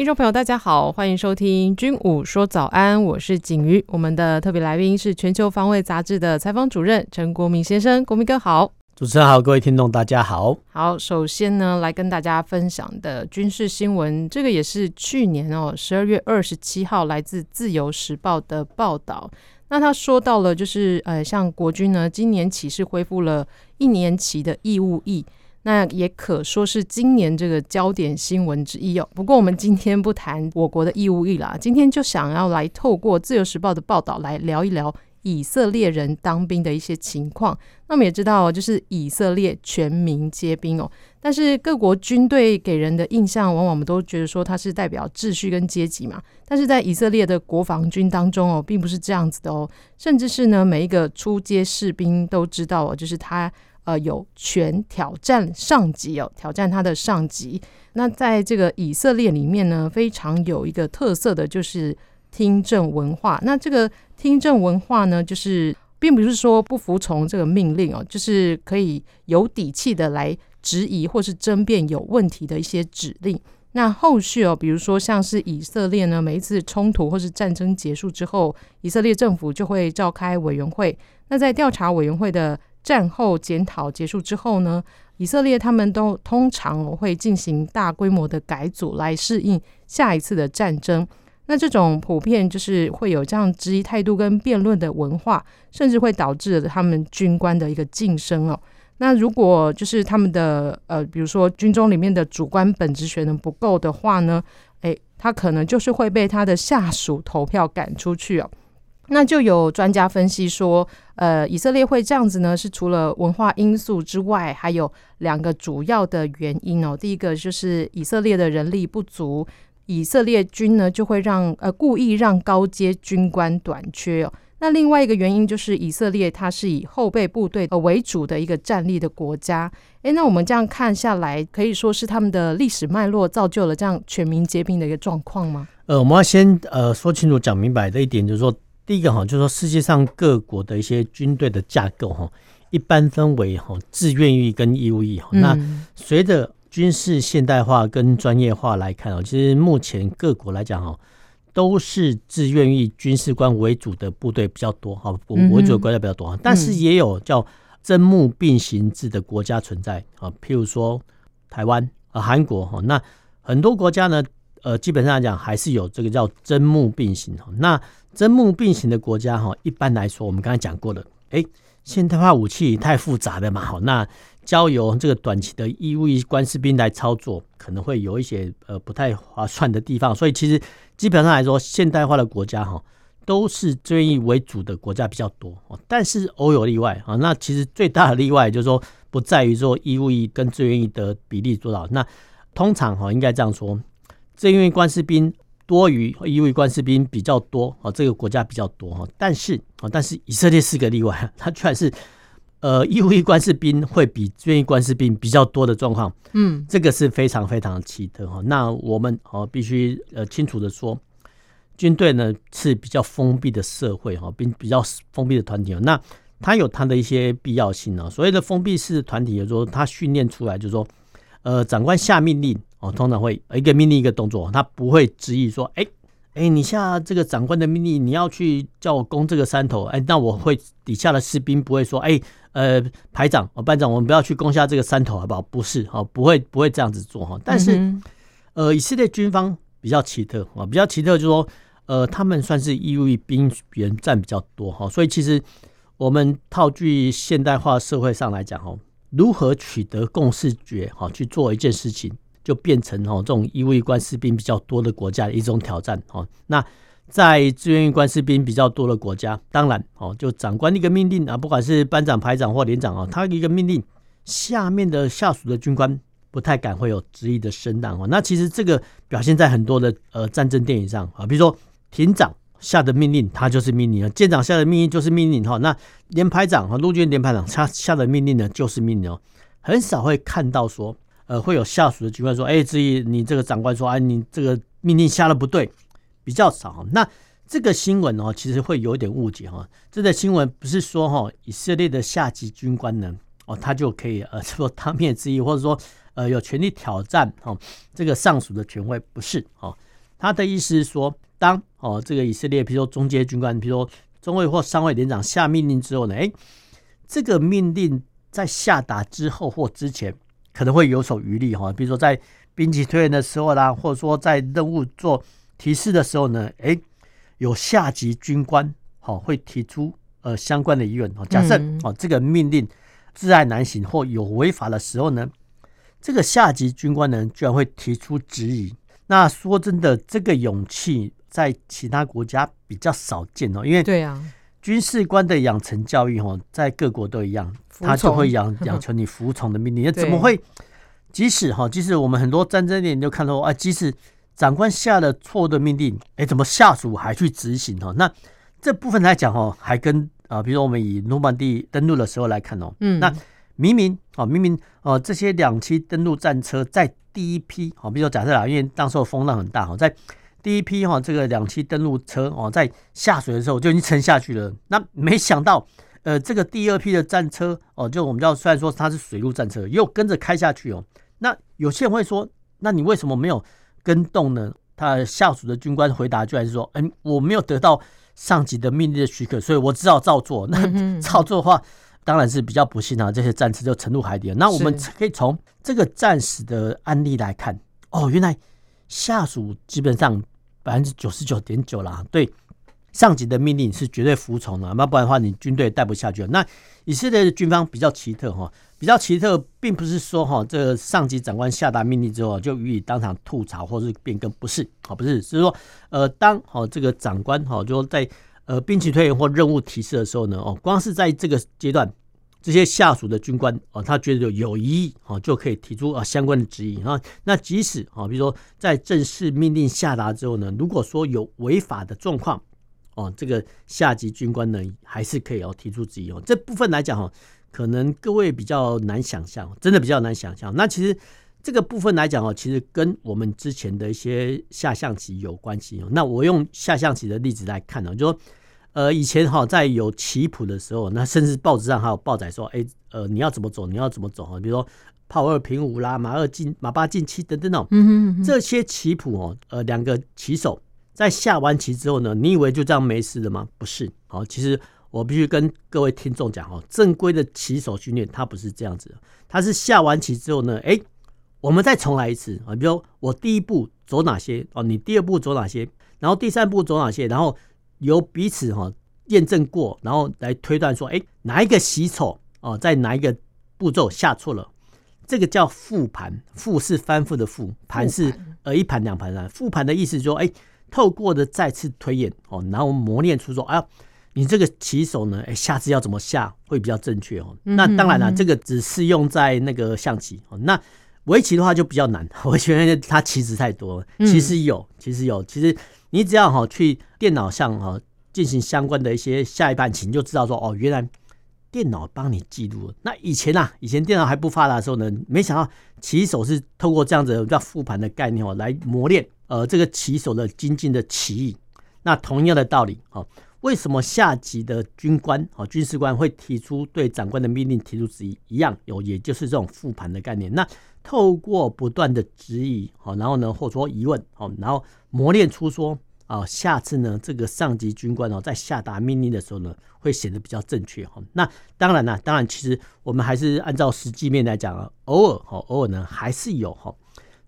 听众朋友，大家好，欢迎收听《军武说早安》，我是景瑜。我们的特别来宾是《全球防卫杂志》的采访主任陈国铭先生，国民哥好。主持人好，各位听众大家好。好，首先呢，来跟大家分享的军事新闻，这个也是去年哦十二月二十七号来自《自由时报》的报道。那他说到了，就是呃，像国军呢，今年起是恢复了一年期的义务役。那也可说是今年这个焦点新闻之一哦。不过我们今天不谈我国的义务役啦，今天就想要来透过《自由时报》的报道来聊一聊以色列人当兵的一些情况。那我们也知道，就是以色列全民皆兵哦。但是各国军队给人的印象，往往我们都觉得说它是代表秩序跟阶级嘛。但是在以色列的国防军当中哦，并不是这样子的哦。甚至是呢，每一个出街士兵都知道哦，就是他。呃，有权挑战上级哦，挑战他的上级。那在这个以色列里面呢，非常有一个特色的就是听证文化。那这个听证文化呢，就是并不是说不服从这个命令哦，就是可以有底气的来质疑或是争辩有问题的一些指令。那后续哦，比如说像是以色列呢，每一次冲突或是战争结束之后，以色列政府就会召开委员会。那在调查委员会的战后检讨结束之后呢，以色列他们都通常会进行大规模的改组来适应下一次的战争。那这种普遍就是会有这样质疑态度跟辩论的文化，甚至会导致他们军官的一个晋升哦。那如果就是他们的呃，比如说军中里面的主官本职学能不够的话呢，诶，他可能就是会被他的下属投票赶出去哦。那就有专家分析说，呃，以色列会这样子呢，是除了文化因素之外，还有两个主要的原因哦。第一个就是以色列的人力不足，以色列军呢就会让呃故意让高阶军官短缺哦。那另外一个原因就是以色列它是以后备部队呃为主的一个战力的国家。诶，那我们这样看下来，可以说是他们的历史脉络造就了这样全民皆兵的一个状况吗？呃，我们要先呃说清楚、讲明白的一点，就是说。第一个哈，就是说世界上各国的一些军队的架构哈，一般分为哈自愿役跟义务役哈。那随着军事现代化跟专业化来看哦，其实目前各国来讲哈，都是自愿役军事官为主的部队比较多哈，为主的国家比较多。但是也有叫征募并行制的国家存在啊，譬如说台湾啊、韩国哈。那很多国家呢，呃，基本上来讲还是有这个叫征募并行哈。那征募并行的国家哈，一般来说，我们刚才讲过了，哎，现代化武器太复杂了嘛，好，那交由这个短期的义务役官士兵来操作，可能会有一些呃不太划算的地方，所以其实基本上来说，现代化的国家哈，都是志愿役为主的国家比较多哦，但是偶有例外啊。那其实最大的例外就是说，不在于说义务役跟志愿役的比例多少，那通常哈应该这样说，志愿役官士兵。多于义务役官士兵比较多啊，这个国家比较多哈，但是啊，但是以色列是个例外，它居然是呃义务役官士兵会比志愿役官士兵比较多的状况，嗯，这个是非常非常奇特哈。那我们哦必须呃清楚的说，军队呢是比较封闭的社会哈，并比较封闭的团体，那它有它的一些必要性啊。所谓的封闭式团体，就是说它训练出来就是说，呃，长官下命令。哦，通常会一个命令一个动作，他不会执意说，哎、欸、哎、欸，你下这个长官的命令，你要去叫我攻这个山头，哎、欸，那我会底下的士兵不会说，哎、欸，呃，排长、哦、班长，我们不要去攻下这个山头，好不好？不是，哦，不会不会这样子做哈。但是，嗯、呃，以色列军方比较奇特啊，比较奇特就是说，呃，他们算是义务役兵员占比较多哈，所以其实我们套句现代化社会上来讲哦，如何取得共识觉哈去做一件事情。就变成哦，这种义务役官士兵比较多的国家的一种挑战哦。那在志愿役官士兵比较多的国家，当然哦，就长官一个命令啊，不管是班长、排长或连长啊，他一个命令，下面的下属的军官不太敢会有质疑的声浪哦。那其实这个表现在很多的呃战争电影上啊，比如说艇长下的命令，他就是命令啊；舰长下的命令就是命令哈。那连排长和陆军连排长他下的命令呢，就是命令哦。很少会看到说，呃，会有下属的军官说，哎，至于你这个长官说，哎，你这个命令下的不对，比较少。那这个新闻哦，其实会有一点误解哈。这个新闻不是说哈，以色列的下级军官呢，哦，他就可以呃说当面质疑，或者说呃有权利挑战哈这个上属的权威，不是哦。他的意思是说，当哦这个以色列，比如说中阶军官，比如说中尉或上尉连长下命令之后呢，哎，这个命令在下达之后或之前可能会有所余力哈。比如说在兵棋推演的时候啦，或者说在任务做提示的时候呢，哎，有下级军官好会提出呃相关的疑问哦。假设哦这个命令自爱难行或有违法的时候呢，这个下级军官呢居然会提出质疑。那说真的，这个勇气在其他国家比较少见哦，因为对啊，军事官的养成教育哦，在各国都一样，他就会养养成你服从的命令。怎么会？即使哈，即使我们很多战争电影都看到啊，即使长官下了错误的命令，哎，怎么下属还去执行哦？那这部分来讲哦，还跟啊，比如说我们以诺曼底登陆的时候来看哦，嗯，那明明啊，明明哦，这些两栖登陆战车在第一批，好，比如说假设啦，因为当时候风浪很大，哈，在第一批哈这个两栖登陆车哦，在下水的时候就已经沉下去了。那没想到，呃，这个第二批的战车哦，就我们叫虽然说它是水陆战车，又跟着开下去哦。那有些人会说，那你为什么没有跟动呢？他下属的军官回答，居然是说，嗯，我没有得到上级的命令的许可，所以我只好照做。那照做的话。当然是比较不幸啊，这些战车就沉入海底了。那我们可以从这个战死的案例来看，哦，原来下属基本上百分之九十九点九啦，对上级的命令是绝对服从的，那不然的话你军队带不下去。那以色列的军方比较奇特哈，比较奇特，并不是说哈，这个上级长官下达命令之后就予以当场吐槽或是变更，不是，好，不是，是说呃，当好这个长官哈就在。呃，兵棋推演或任务提示的时候呢，哦，光是在这个阶段，这些下属的军官哦，他觉得有疑义哦，就可以提出啊相关的质疑啊。那即使啊，比如说在正式命令下达之后呢，如果说有违法的状况哦，这个下级军官呢还是可以哦提出质疑哦。这部分来讲哈，可能各位比较难想象，真的比较难想象。那其实这个部分来讲哦，其实跟我们之前的一些下象棋有关系哦。那我用下象棋的例子来看呢，就说。呃，以前哈，在有棋谱的时候，那甚至报纸上还有报载说，哎，呃，你要怎么走，你要怎么走哈？比如说炮二平五啦，马二进马八进七等等哦。嗯嗯，这些棋谱哦，呃，两个棋手在下完棋之后呢，你以为就这样没事了吗？不是，好，其实我必须跟各位听众讲哦，正规的棋手训练它不是这样子的，它是下完棋之后呢，哎，我们再重来一次啊，比如我第一步走哪些哦，你第二步走哪些，然后第三步走哪些，然后。由彼此哈验证过，然后来推断说，哎，哪一个棋手哦，在哪一个步骤下错了？这个叫复盘，复是翻覆的复，盘是呃一盘两盘啊。复盘的意思就是说，哎，透过的再次推演哦，然后磨练出说，啊，你这个棋手呢，哎，下次要怎么下会比较正确哦。那当然了，这个只适用在那个象棋哦。那围棋的话就比较难，围棋因为它棋子太多，其实有，其实有，其实。你只要哈去电脑上哈进行相关的一些下一盘棋，你就知道说哦，原来电脑帮你记录了。那以前啊，以前电脑还不发达的时候呢，没想到棋手是透过这样子叫复盘的概念哦来磨练呃这个棋手的精进的棋艺。那同样的道理哦，为什么下级的军官哦军事官会提出对长官的命令提出质疑？一样有，也就是这种复盘的概念。那透过不断的质疑，好，然后呢，或者说疑问，好，然后磨练出说，啊，下次呢，这个上级军官哦，在下达命令的时候呢，会显得比较正确，哈。那当然了，当然，其实我们还是按照实际面来讲啊，偶尔，哈，偶尔呢，还是有哈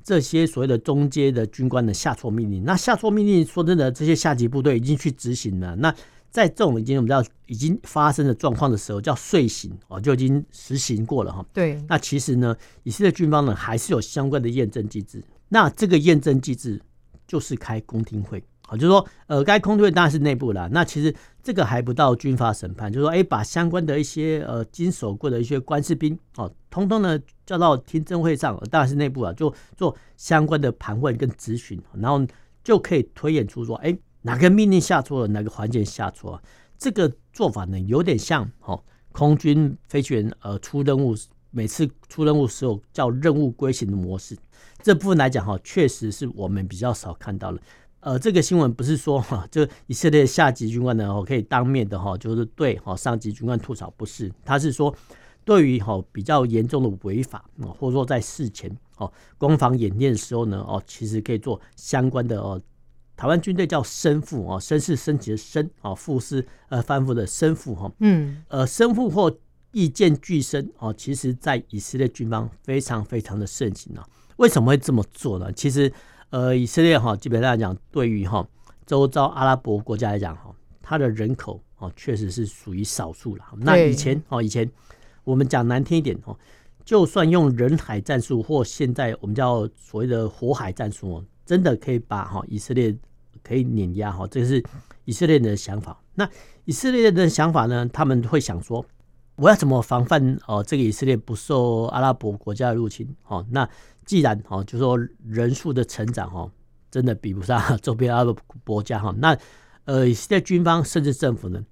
这些所谓的中阶的军官的下错命令。那下错命令，说真的，这些下级部队已经去执行了，那。在这种已经我们知道已经发生的状况的时候，叫睡醒哦，就已经实行过了哈。对。那其实呢，以色列军方呢还是有相关的验证机制。那这个验证机制就是开公听会啊，就是说，呃，该公听会当然是内部啦。那其实这个还不到军法审判，就是说，哎，把相关的一些呃经手过的一些官士兵哦，通通呢叫到听证会上，当然是内部啊，就做相关的盘问跟质询，然后就可以推演出说，哎。哪个命令下错了，哪个环节下错，这个做法呢，有点像哦，空军飞行员呃出任务，每次出任务时候叫任务归行的模式。这部分来讲哈，确实是我们比较少看到的。呃，这个新闻不是说哈，就以色列下级军官呢，哦可以当面的哈，就是对哈上级军官吐槽，不是，他是说对于哈比较严重的违法啊，或者说在事前哦攻防演练的时候呢，哦其实可以做相关的哦。台湾军队叫升复哦，升是升级的升哦，复是呃翻覆的升复哈，嗯，呃升复或意见俱生哦，其实在以色列军方非常非常的盛行啊。为什么会这么做呢？其实，呃，以色列哈，基本上来讲，对于哈周遭阿拉伯国家来讲哈，它的人口哦，确实是属于少数了。那以前哦，以前我们讲难听一点哦，就算用人海战术，或现在我们叫所谓的火海战术哦，真的可以把哈以色列可以碾压哈，这是以色列人的想法。那以色列人的想法呢，他们会想说，我要怎么防范哦，这个以色列不受阿拉伯国家的入侵？哦，那既然哦，就说人数的成长哦，真的比不上 周边阿拉伯国家哈，那呃，以色列军方甚至政府呢，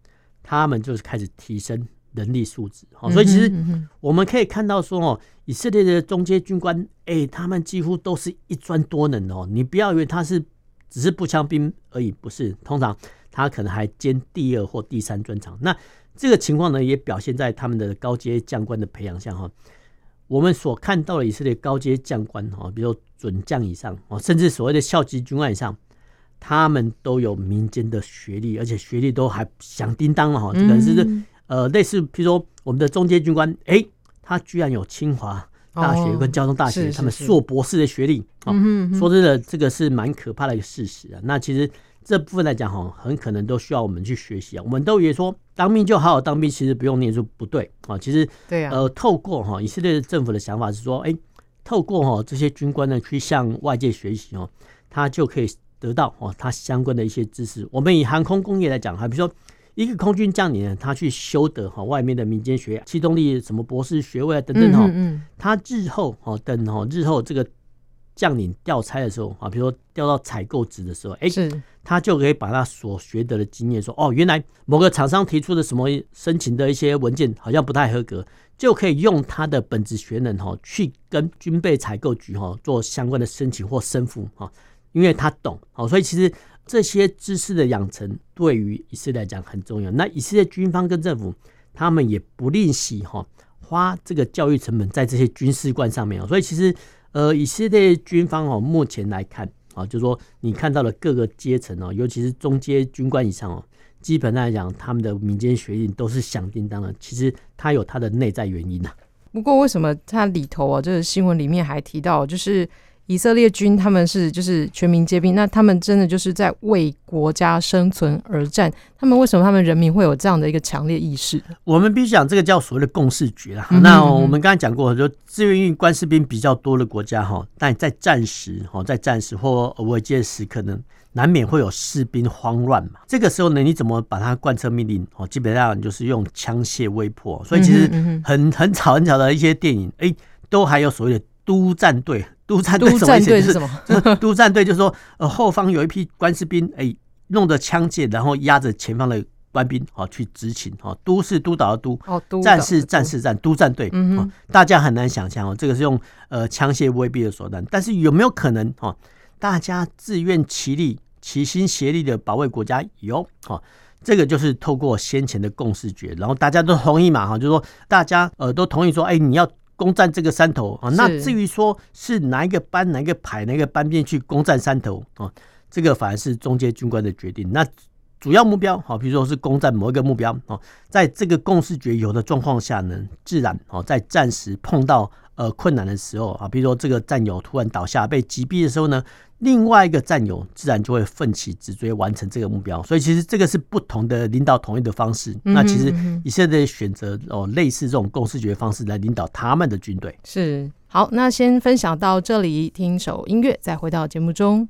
他们就是开始提升人力素质。所以其实我们可以看到说哦，以色列的中阶军官，哎，他们几乎都是一专多能哦。你不要以为他是只是步枪兵而已，不是，通常他可能还兼第二或第三专长。那这个情况呢，也表现在他们的高阶将官的培养上哈。我们所看到的以色列高阶将官哈，比如说准将以上哦，甚至所谓的校级军官以上，他们都有民间的学历，而且学历都还响叮当哈。可能是呃类似，譬如说我们的中阶军官，哎，他居然有清华大学跟交通大学他们硕博士的学历啊。说真的，这个是蛮可怕的一个事实啊。那其实。这部分来讲哈，很可能都需要我们去学习啊。我们都以为说当兵就好好当兵，其实不用念书，不对啊。其实对啊，呃，透过哈以色列政府的想法是说，哎，透过哈这些军官呢去向外界学习哦，他就可以得到哦他相关的一些知识。我们以航空工业来讲哈，比如说一个空军将领呢，他去修得哈外面的民间学气动力什么博士学位啊等等哈，他日后哈等哈日后这个。将领调差的时候啊，比如说调到采购职的时候，哎，他就可以把他所学得的经验说，哦，原来某个厂商提出的什么申请的一些文件好像不太合格，就可以用他的本职学能哈，去跟军备采购局哈做相关的申请或申复哈，因为他懂，好，所以其实这些知识的养成对于以色列来讲很重要。那以色列军方跟政府他们也不吝惜哈花这个教育成本在这些军事官上面，所以其实。呃，以色列军方哦，目前来看啊，就说你看到的各个阶层哦，尤其是中阶军官以上哦，基本上来讲，他们的民间学历都是响叮当的。其实它有它的内在原因呐。不过为什么它里头啊，就是新闻里面还提到，就是。以色列军他们是就是全民皆兵，那他们真的就是在为国家生存而战。他们为什么他们人民会有这样的一个强烈意识？我们必须讲这个叫所谓的共识决啊。那我们刚才讲过，就志愿役官士兵比较多的国家哈，但在战时哈，在战时或危机时，可能难免会有士兵慌乱嘛。这个时候呢，你怎么把它贯彻命令？哦，基本上就是用枪械威迫。所以其实很很早很早的一些电影，哎，都还有所谓的督战队。督战队是什么？就是督战队，就是说，呃，后方有一批官士兵，哎，弄着枪械，然后压着前方的官兵，哦去执勤，哈，督是督导的督，战士战士战，督战队，嗯，大家很难想象哦，这个是用呃枪械威逼的手段，但是有没有可能，哦，大家自愿齐力、齐心协力的保卫国家？有，哈，这个就是透过先前的共识决，然后大家都同意嘛，哈，就是说大家呃都同意说，哎，你要。攻占这个山头啊，那至于说是哪一个班、哪一个排、哪一个班变去攻占山头啊，这个反而是中阶军官的决定。那主要目标，好，比如说是攻占某一个目标哦，在这个共识决有的状况下呢，自然哦，在暂时碰到呃困难的时候啊，比如说这个战友突然倒下被击毙的时候呢。另外一个战友自然就会奋起直追，完成这个目标。所以其实这个是不同的领导统一的方式。那其实以色列选择哦类似这种共识决方式来领导他们的军队。是。好，那先分享到这里，听首音乐，再回到节目中。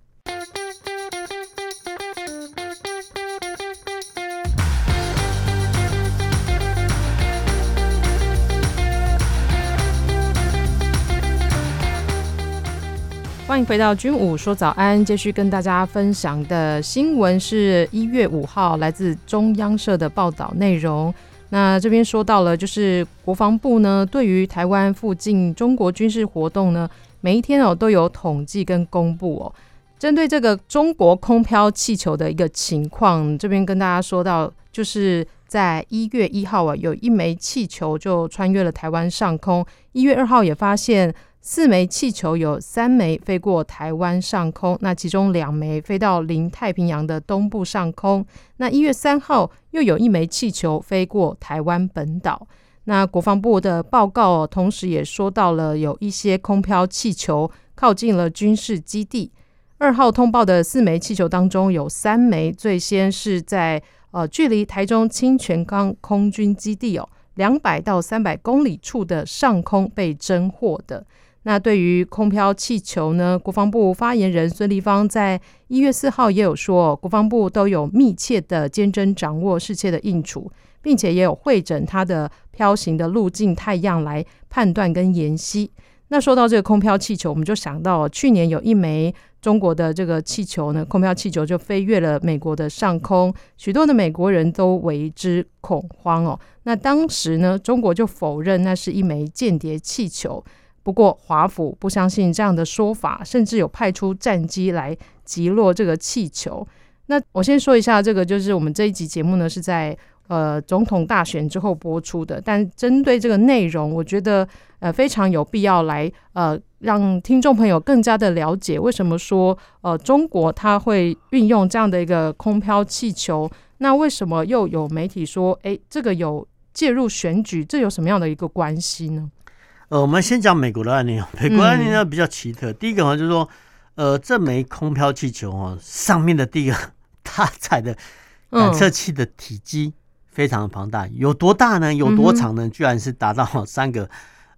欢迎回到军武说早安，继续跟大家分享的新闻是一月五号来自中央社的报道内容。那这边说到了，就是国防部呢，对于台湾附近中国军事活动呢，每一天哦都有统计跟公布哦。针对这个中国空飘气球的一个情况，这边跟大家说到，就是在一月一号啊，有一枚气球就穿越了台湾上空。一月二号也发现。四枚气球有三枚飞过台湾上空，那其中两枚飞到临太平洋的东部上空。那一月三号又有一枚气球飞过台湾本岛。那国防部的报告同时也说到了有一些空飘气球靠近了军事基地。二号通报的四枚气球当中，有三枚最先是在呃距离台中清泉岗空军基地哦两百到三百公里处的上空被侦获的。那对于空飘气球呢，国防部发言人孙立方在一月四号也有说，国防部都有密切的监侦掌握事切的应处，并且也有会诊它的飘行的路径、太样来判断跟研析。那说到这个空飘气球，我们就想到去年有一枚中国的这个气球呢，空飘气球就飞越了美国的上空，许多的美国人都为之恐慌哦。那当时呢，中国就否认那是一枚间谍气球。不过，华府不相信这样的说法，甚至有派出战机来击落这个气球。那我先说一下，这个就是我们这一集节目呢是在呃总统大选之后播出的，但针对这个内容，我觉得呃非常有必要来呃让听众朋友更加的了解，为什么说呃中国它会运用这样的一个空飘气球？那为什么又有媒体说，哎，这个有介入选举，这有什么样的一个关系呢？呃，我们先讲美国的案例。美国案例呢比较奇特。嗯、第一个呢就是说，呃，这枚空飘气球哦，上面的第一个搭载的感测器的体积非常的庞大，有多大呢？有多长呢？居然是达到三个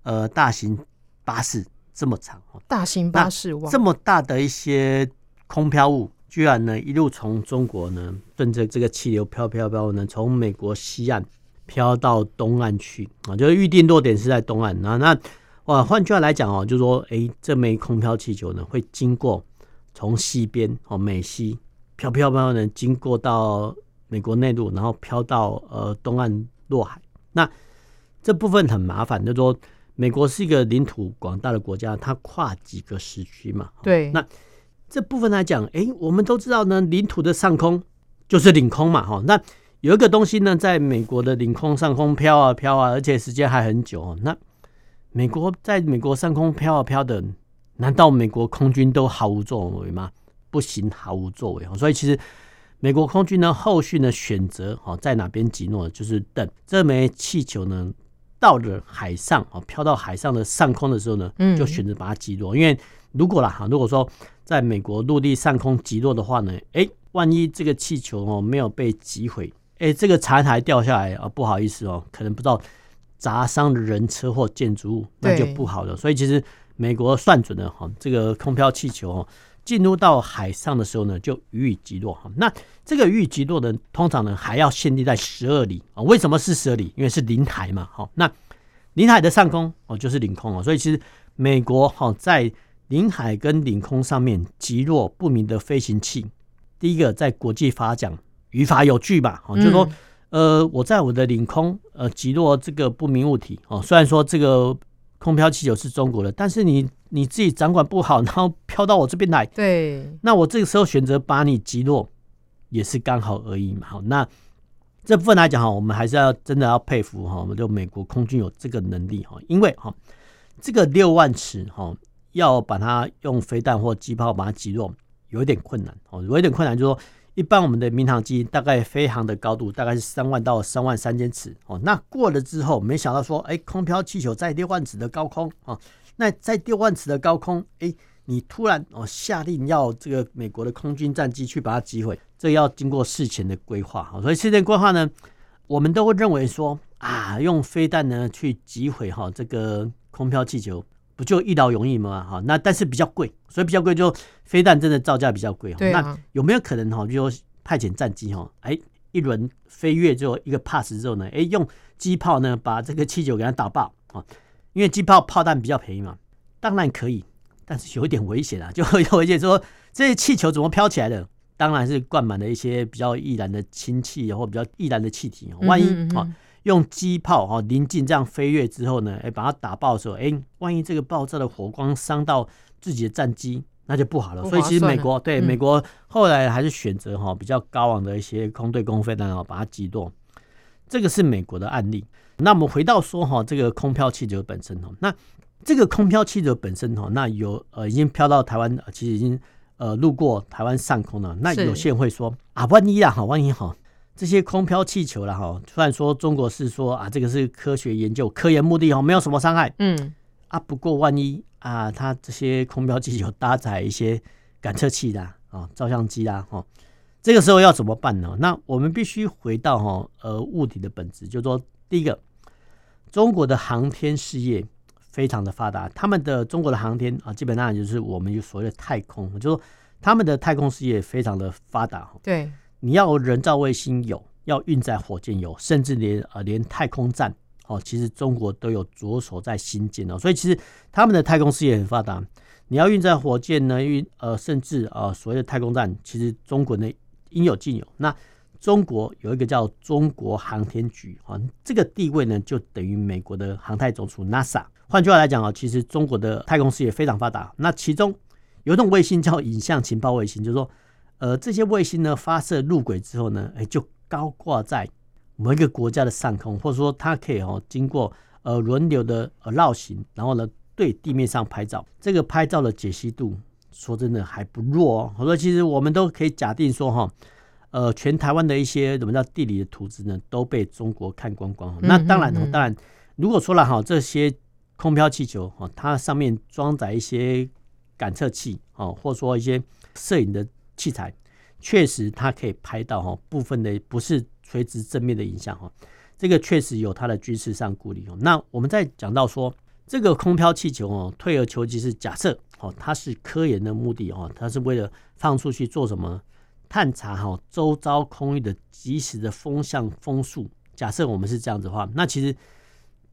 呃大型巴士这么长。大型巴士哇，这么大的一些空飘物，居然呢一路从中国呢顺着这个气流飘飘飘呢，从美国西岸。飘到东岸去啊，就是预定落点是在东岸。那那哇，换句话来讲哦，就是说，哎，这枚空飘气球呢，会经过从西边哦美西飘飘飘呢，经过到美国内陆，然后飘到呃东岸落海。那这部分很麻烦，就是说，美国是一个领土广大的国家，它跨几个时区嘛。对。那这部分来讲，哎，我们都知道呢，领土的上空就是领空嘛，哈。那有一个东西呢，在美国的领空上空飘啊飘啊，而且时间还很久哦。那美国在美国上空飘啊飘的，难道美国空军都毫无作为吗？不行，毫无作为哦。所以其实美国空军呢，后续呢选择哦在哪边击落，就是等这枚气球呢到了海上哦，飘到海上的上空的时候呢，就选择把它击落。因为如果啦哈，如果说在美国陆地上空击落的话呢，哎，万一这个气球哦没有被击毁。哎、欸，这个残骸掉下来啊，不好意思哦，可能不知道砸伤的人车或建筑物，那就不好了。所以其实美国算准了哈，这个空飘气球哦，进入到海上的时候呢，就予以击落哈。那这个予以击落的，通常呢还要限定在十二里啊。为什么是十二里？因为是领海嘛。好，那领海的上空哦，就是领空哦。所以其实美国哈在领海跟领空上面击落不明的飞行器，第一个在国际法讲。于法有据吧，哦，就是说，呃，我在我的领空，呃，击落这个不明物体，哦，虽然说这个空飘气球是中国的，但是你你自己掌管不好，然后飘到我这边来，对，那我这个时候选择把你击落，也是刚好而已嘛，好，那这部分来讲哈，我们还是要真的要佩服哈，我们就美国空军有这个能力哈，因为哈，这个六万尺哈，要把它用飞弹或机炮把它击落，有一点困难，哦，有一点困难，就是说。一般我们的民航机大概飞行的高度大概是三万到三万三千尺哦，那过了之后，没想到说，哎，空飘气球在六万尺的高空啊，那在六万尺的高空，哎，你突然哦下令要这个美国的空军战机去把它击毁，这要经过事前的规划哈，所以事前规划呢，我们都会认为说啊，用飞弹呢去击毁哈这个空飘气球。不就一劳永逸嘛？哈，那但是比较贵，所以比较贵，就飞弹真的造价比较贵。对啊。那有没有可能哈，比如说派遣战机哈，哎，一轮飞越之后一个 pass 之后呢，哎，用机炮呢把这个气球给它打爆啊？因为机炮炮弹比较便宜嘛，当然可以。但是有一点危险啊，就有危险说这些气球怎么飘起来的？当然是灌满了一些比较易燃的氢气或比较易燃的气体。万一啊，用机炮哈临近这样飞跃之后呢，哎，把它打爆的时候，哎，万一这个爆炸的火光伤到自己的战机，那就不好了。所以其实美国对美国后来还是选择哈比较高昂的一些空对空飞弹啊，把它击落。这个是美国的案例。那我们回到说哈，这个空飘气球本身哦，那这个空飘气球本身哦，那有呃已经飘到台湾，其实已经。呃，路过台湾上空了，那有些人会说啊，万一啊，哈，万一哈，这些空飘气球了哈，虽然说中国是说啊，这个是科学研究、科研目的哦，没有什么伤害，嗯啊，不过万一啊，它这些空飘气球搭载一些感测器的啊、照相机啦，哈，这个时候要怎么办呢？那我们必须回到哈，呃，物体的本质，就是说，第一个，中国的航天事业。非常的发达，他们的中国的航天啊，基本上就是我们所谓的太空，就是说他们的太空事业非常的发达。对，你要人造卫星有，要运载火箭有，甚至连呃连太空站哦，其实中国都有着手在兴建哦。所以其实他们的太空事业很发达。你要运载火箭呢，运呃甚至啊所谓的太空站，其实中国呢应有尽有。那中国有一个叫中国航天局啊，这个地位呢就等于美国的航太总署 NASA。换句话来讲啊，其实中国的太空事业非常发达。那其中有一种卫星叫影像情报卫星，就是说，呃，这些卫星呢发射入轨之后呢，哎，就高挂在某一个国家的上空，或者说它可以哦经过呃轮流的呃绕行，然后呢对地面上拍照。这个拍照的解析度，说真的还不弱哦。我说其实我们都可以假定说哈，呃，全台湾的一些什么叫地理的图纸呢，都被中国看光光。那当然，当然，如果说了哈这些。空飘气球哦，它上面装载一些感测器哦，或者说一些摄影的器材，确实它可以拍到哈部分的不是垂直正面的影像哈，这个确实有它的军事上顾虑哦。那我们再讲到说这个空飘气球哦，退而求其次，假设哦它是科研的目的哦，它是为了放出去做什么？探查哈周遭空域的即时的风向风速。假设我们是这样子的话，那其实。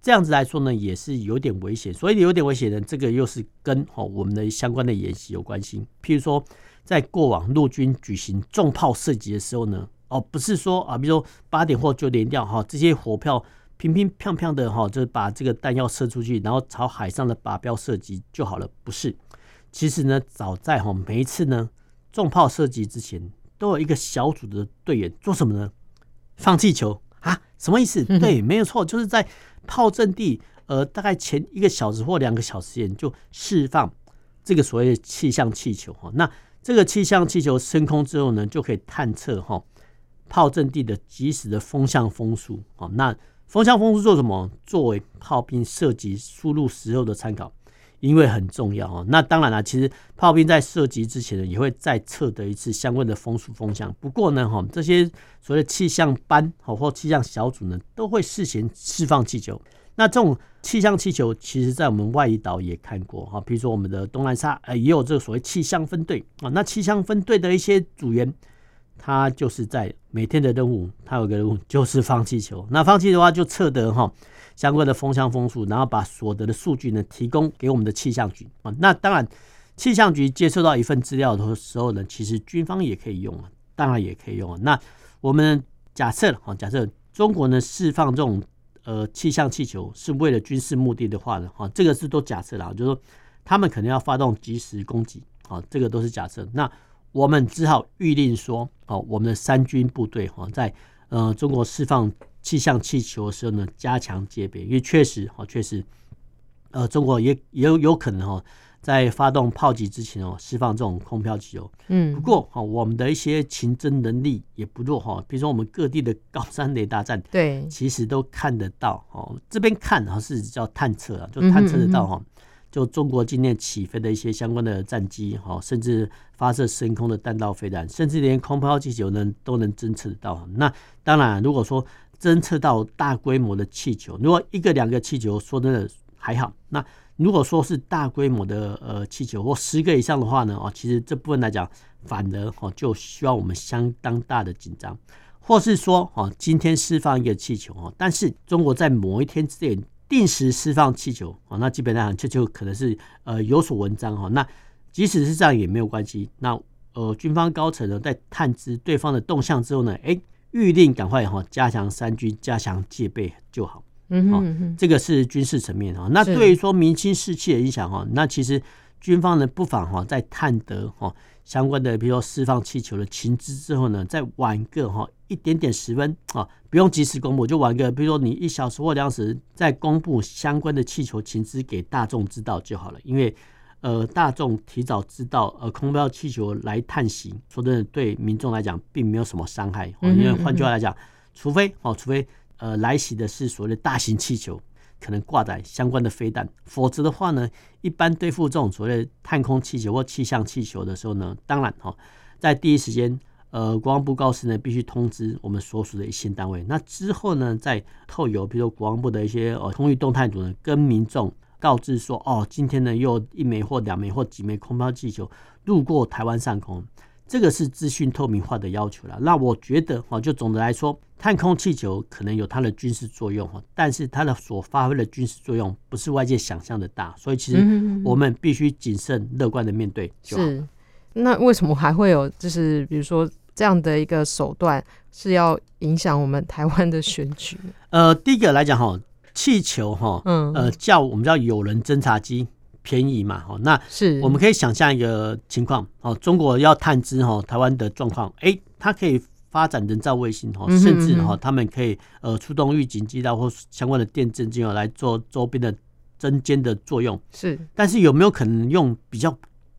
这样子来说呢，也是有点危险。所以有点危险呢，这个又是跟哦我们的相关的演习有关系。譬如说，在过往陆军举行重炮射击的时候呢，哦不是说啊，比如说八点或九点掉哈，这些火炮乒乒乓乓的哈，就把这个弹药射出去，然后朝海上的靶标射击就好了。不是，其实呢，早在哈每一次呢重炮射击之前，都有一个小组的队员做什么呢？放气球？什么意思？对，没有错，就是在。炮阵地，呃，大概前一个小时或两个小时前就释放这个所谓的气象气球哈。那这个气象气球升空之后呢，就可以探测哈炮阵地的及时的风向风速。那风向风速做什么？作为炮兵射击输入时候的参考，因为很重要啊。那当然了，其实炮兵在射击之前呢，也会再测得一次相关的风速风向。不过呢，哈这些所谓的气象班或气象小组呢，都会事先释放气球。那这种气象气球，其实在我们外岛也看过哈，比如说我们的东南沙，呃，也有这个所谓气象分队啊。那气象分队的一些组员，他就是在每天的任务，他有个任务就是放气球。那放气的话，就测得哈。相关的风向风速，然后把所得的数据呢提供给我们的气象局啊。那当然，气象局接收到一份资料的时候呢，其实军方也可以用啊，当然也可以用啊。那我们假设啊，假设中国呢释放这种呃气象气球是为了军事目的的话呢，哈，这个是都假设了，就是说他们可能要发动即时攻击啊，这个都是假设。那我们只好预令说，哦，我们的三军部队哈，在呃中国释放。气象气球的时候呢，加强戒备，因为确实哈，确实，呃，中国也也有有可能哈，在发动炮击之前哦，释放这种空飘气球。嗯，不过哈，我们的一些情侦能力也不弱哈，比如说我们各地的高山雷达站，对，其实都看得到哦。这边看哈是叫探测啊，就探测得到哈。就中国今天起飞的一些相关的战机，哈，甚至发射升空的弹道飞弹，甚至连空抛气球呢都能侦测得到。那当然，如果说侦测到大规模的气球，如果一个两个气球说真的还好，那如果说是大规模的呃气球或十个以上的话呢，哦，其实这部分来讲，反而哦就需要我们相当大的紧张，或是说哦今天释放一个气球哦，但是中国在某一天之内定时释放气球啊，那基本上这就可能是呃有所文章哈。那即使是这样也没有关系。那呃军方高层呢，在探知对方的动向之后呢，哎，预定赶快哈加强三军，加强戒备就好。嗯哼，这个是军事层面哈。那对于说民心士气的影响哈，那其实军方呢不妨哈在探得哈相关的，比如说释放气球的情资之后呢，再晚个哈。一点点十分啊，不用及时公布，就晚个，比如说你一小时或两小时再公布相关的气球情资给大众知道就好了。因为呃，大众提早知道呃空飘气球来探袭，说真的，对民众来讲并没有什么伤害。因为换句话来讲，除非哦，除非呃来袭的是所谓的大型气球，可能挂载相关的飞弹，否则的话呢，一般对付这种所谓探空气球或气象气球的时候呢，当然哈，在第一时间。呃，国防部告示呢，必须通知我们所属的一线单位。那之后呢，再透由比如说国防部的一些呃空域动态组呢，跟民众告知说，哦，今天呢又一枚或两枚或几枚空飘气球路过台湾上空，这个是资讯透明化的要求了。那我觉得哦，就总的来说，探空气球可能有它的军事作用哈，但是它的所发挥的军事作用不是外界想象的大，所以其实我们必须谨慎乐观的面对就好。是，那为什么还会有就是比如说？这样的一个手段是要影响我们台湾的选举。呃，第一个来讲哈，气球哈，嗯，呃，叫我们叫有人侦察机便宜嘛，哈，那是。我们可以想象一个情况，哦，中国要探知哈台湾的状况，哎，它可以发展人造卫星哈，甚至哈，他们可以呃出动预警机啊或相关的电侦机来做周边的针尖的作用。是，但是有没有可能用比较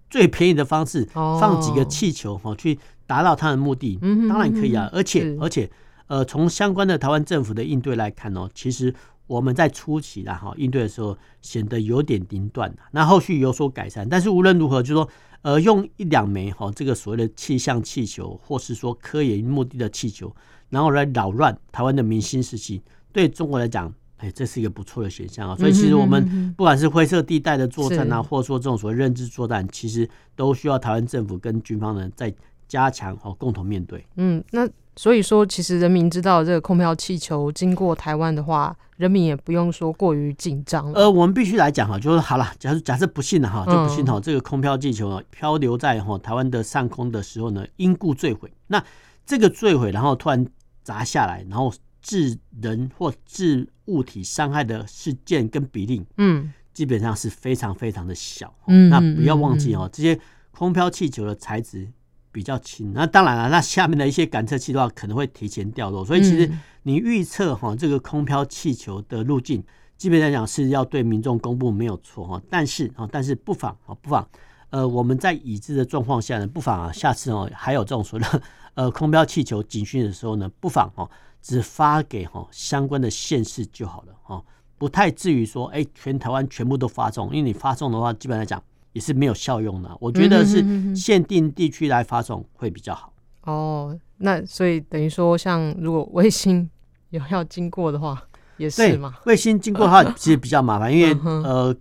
最便宜的方式放几个气球哈去？达到它的目的，当然可以啊，而且而且，呃，从相关的台湾政府的应对来看哦，其实我们在初期然后应对的时候显得有点凌乱，那后续有所改善。但是无论如何，就是说呃，用一两枚哈这个所谓的气象气球，或是说科研目的的气球，然后来扰乱台湾的民心士气，对中国来讲，哎，这是一个不错的选项啊。所以其实我们不管是灰色地带的作战啊，或者说这种所谓认知作战，其实都需要台湾政府跟军方呢在。加强哦，共同面对。嗯，那所以说，其实人民知道这个空飘气球经过台湾的话，人民也不用说过于紧张。呃，我们必须来讲哈，就是好了，假设假设不幸的哈，就不幸哈，这个空飘气球啊漂流在哈台湾的上空的时候呢，因故坠毁。那这个坠毁，然后突然砸下来，然后致人或致物体伤害的事件跟比例，嗯，基本上是非常非常的小。嗯，那不要忘记哦，这些空飘气球的材质。比较轻，那当然了，那下面的一些感测器的话，可能会提前掉落，所以其实你预测哈这个空飘气球的路径，基本上讲是要对民众公布没有错哈，但是啊，但是不妨啊，不妨呃，我们在已知的状况下呢，不妨啊，下次哦还有这种所谓的 呃空飘气球警讯的时候呢，不妨哦只发给哈相关的县市就好了哈，不太至于说哎全台湾全部都发送，因为你发送的话，基本来讲。也是没有效用的，我觉得是限定地区来发送会比较好。哦，那所以等于说，像如果卫星有要经过的话，也是嘛？卫星经过的话，其实比较麻烦，因为呃，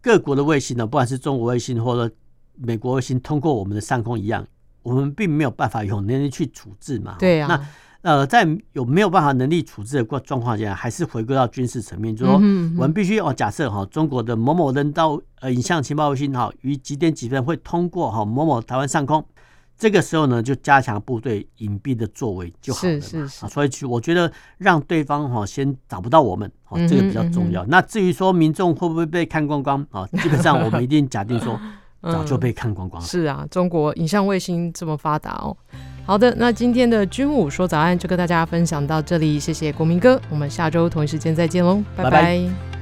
各国的卫星呢，不管是中国卫星或者美国卫星，通过我们的上空一样，我们并没有办法有能力去处置嘛。对呀。那呃，在有没有办法能力处置的状况下，还是回归到军事层面，就是说，我们必须哦，假设哈，中国的某某人到呃影像情报卫星哈，于几点几分会通过哈某某台湾上空，这个时候呢，就加强部队隐蔽的作为就好了嘛。是是是。所以，我觉得让对方哈先找不到我们，哦，这个比较重要。那至于说民众会不会被看光光啊？基本上我们一定假定说，早就被看光光了。是啊，中国影像卫星这么发达哦。好的，那今天的军武说早安就跟大家分享到这里，谢谢国民哥，我们下周同一时间再见喽，拜拜。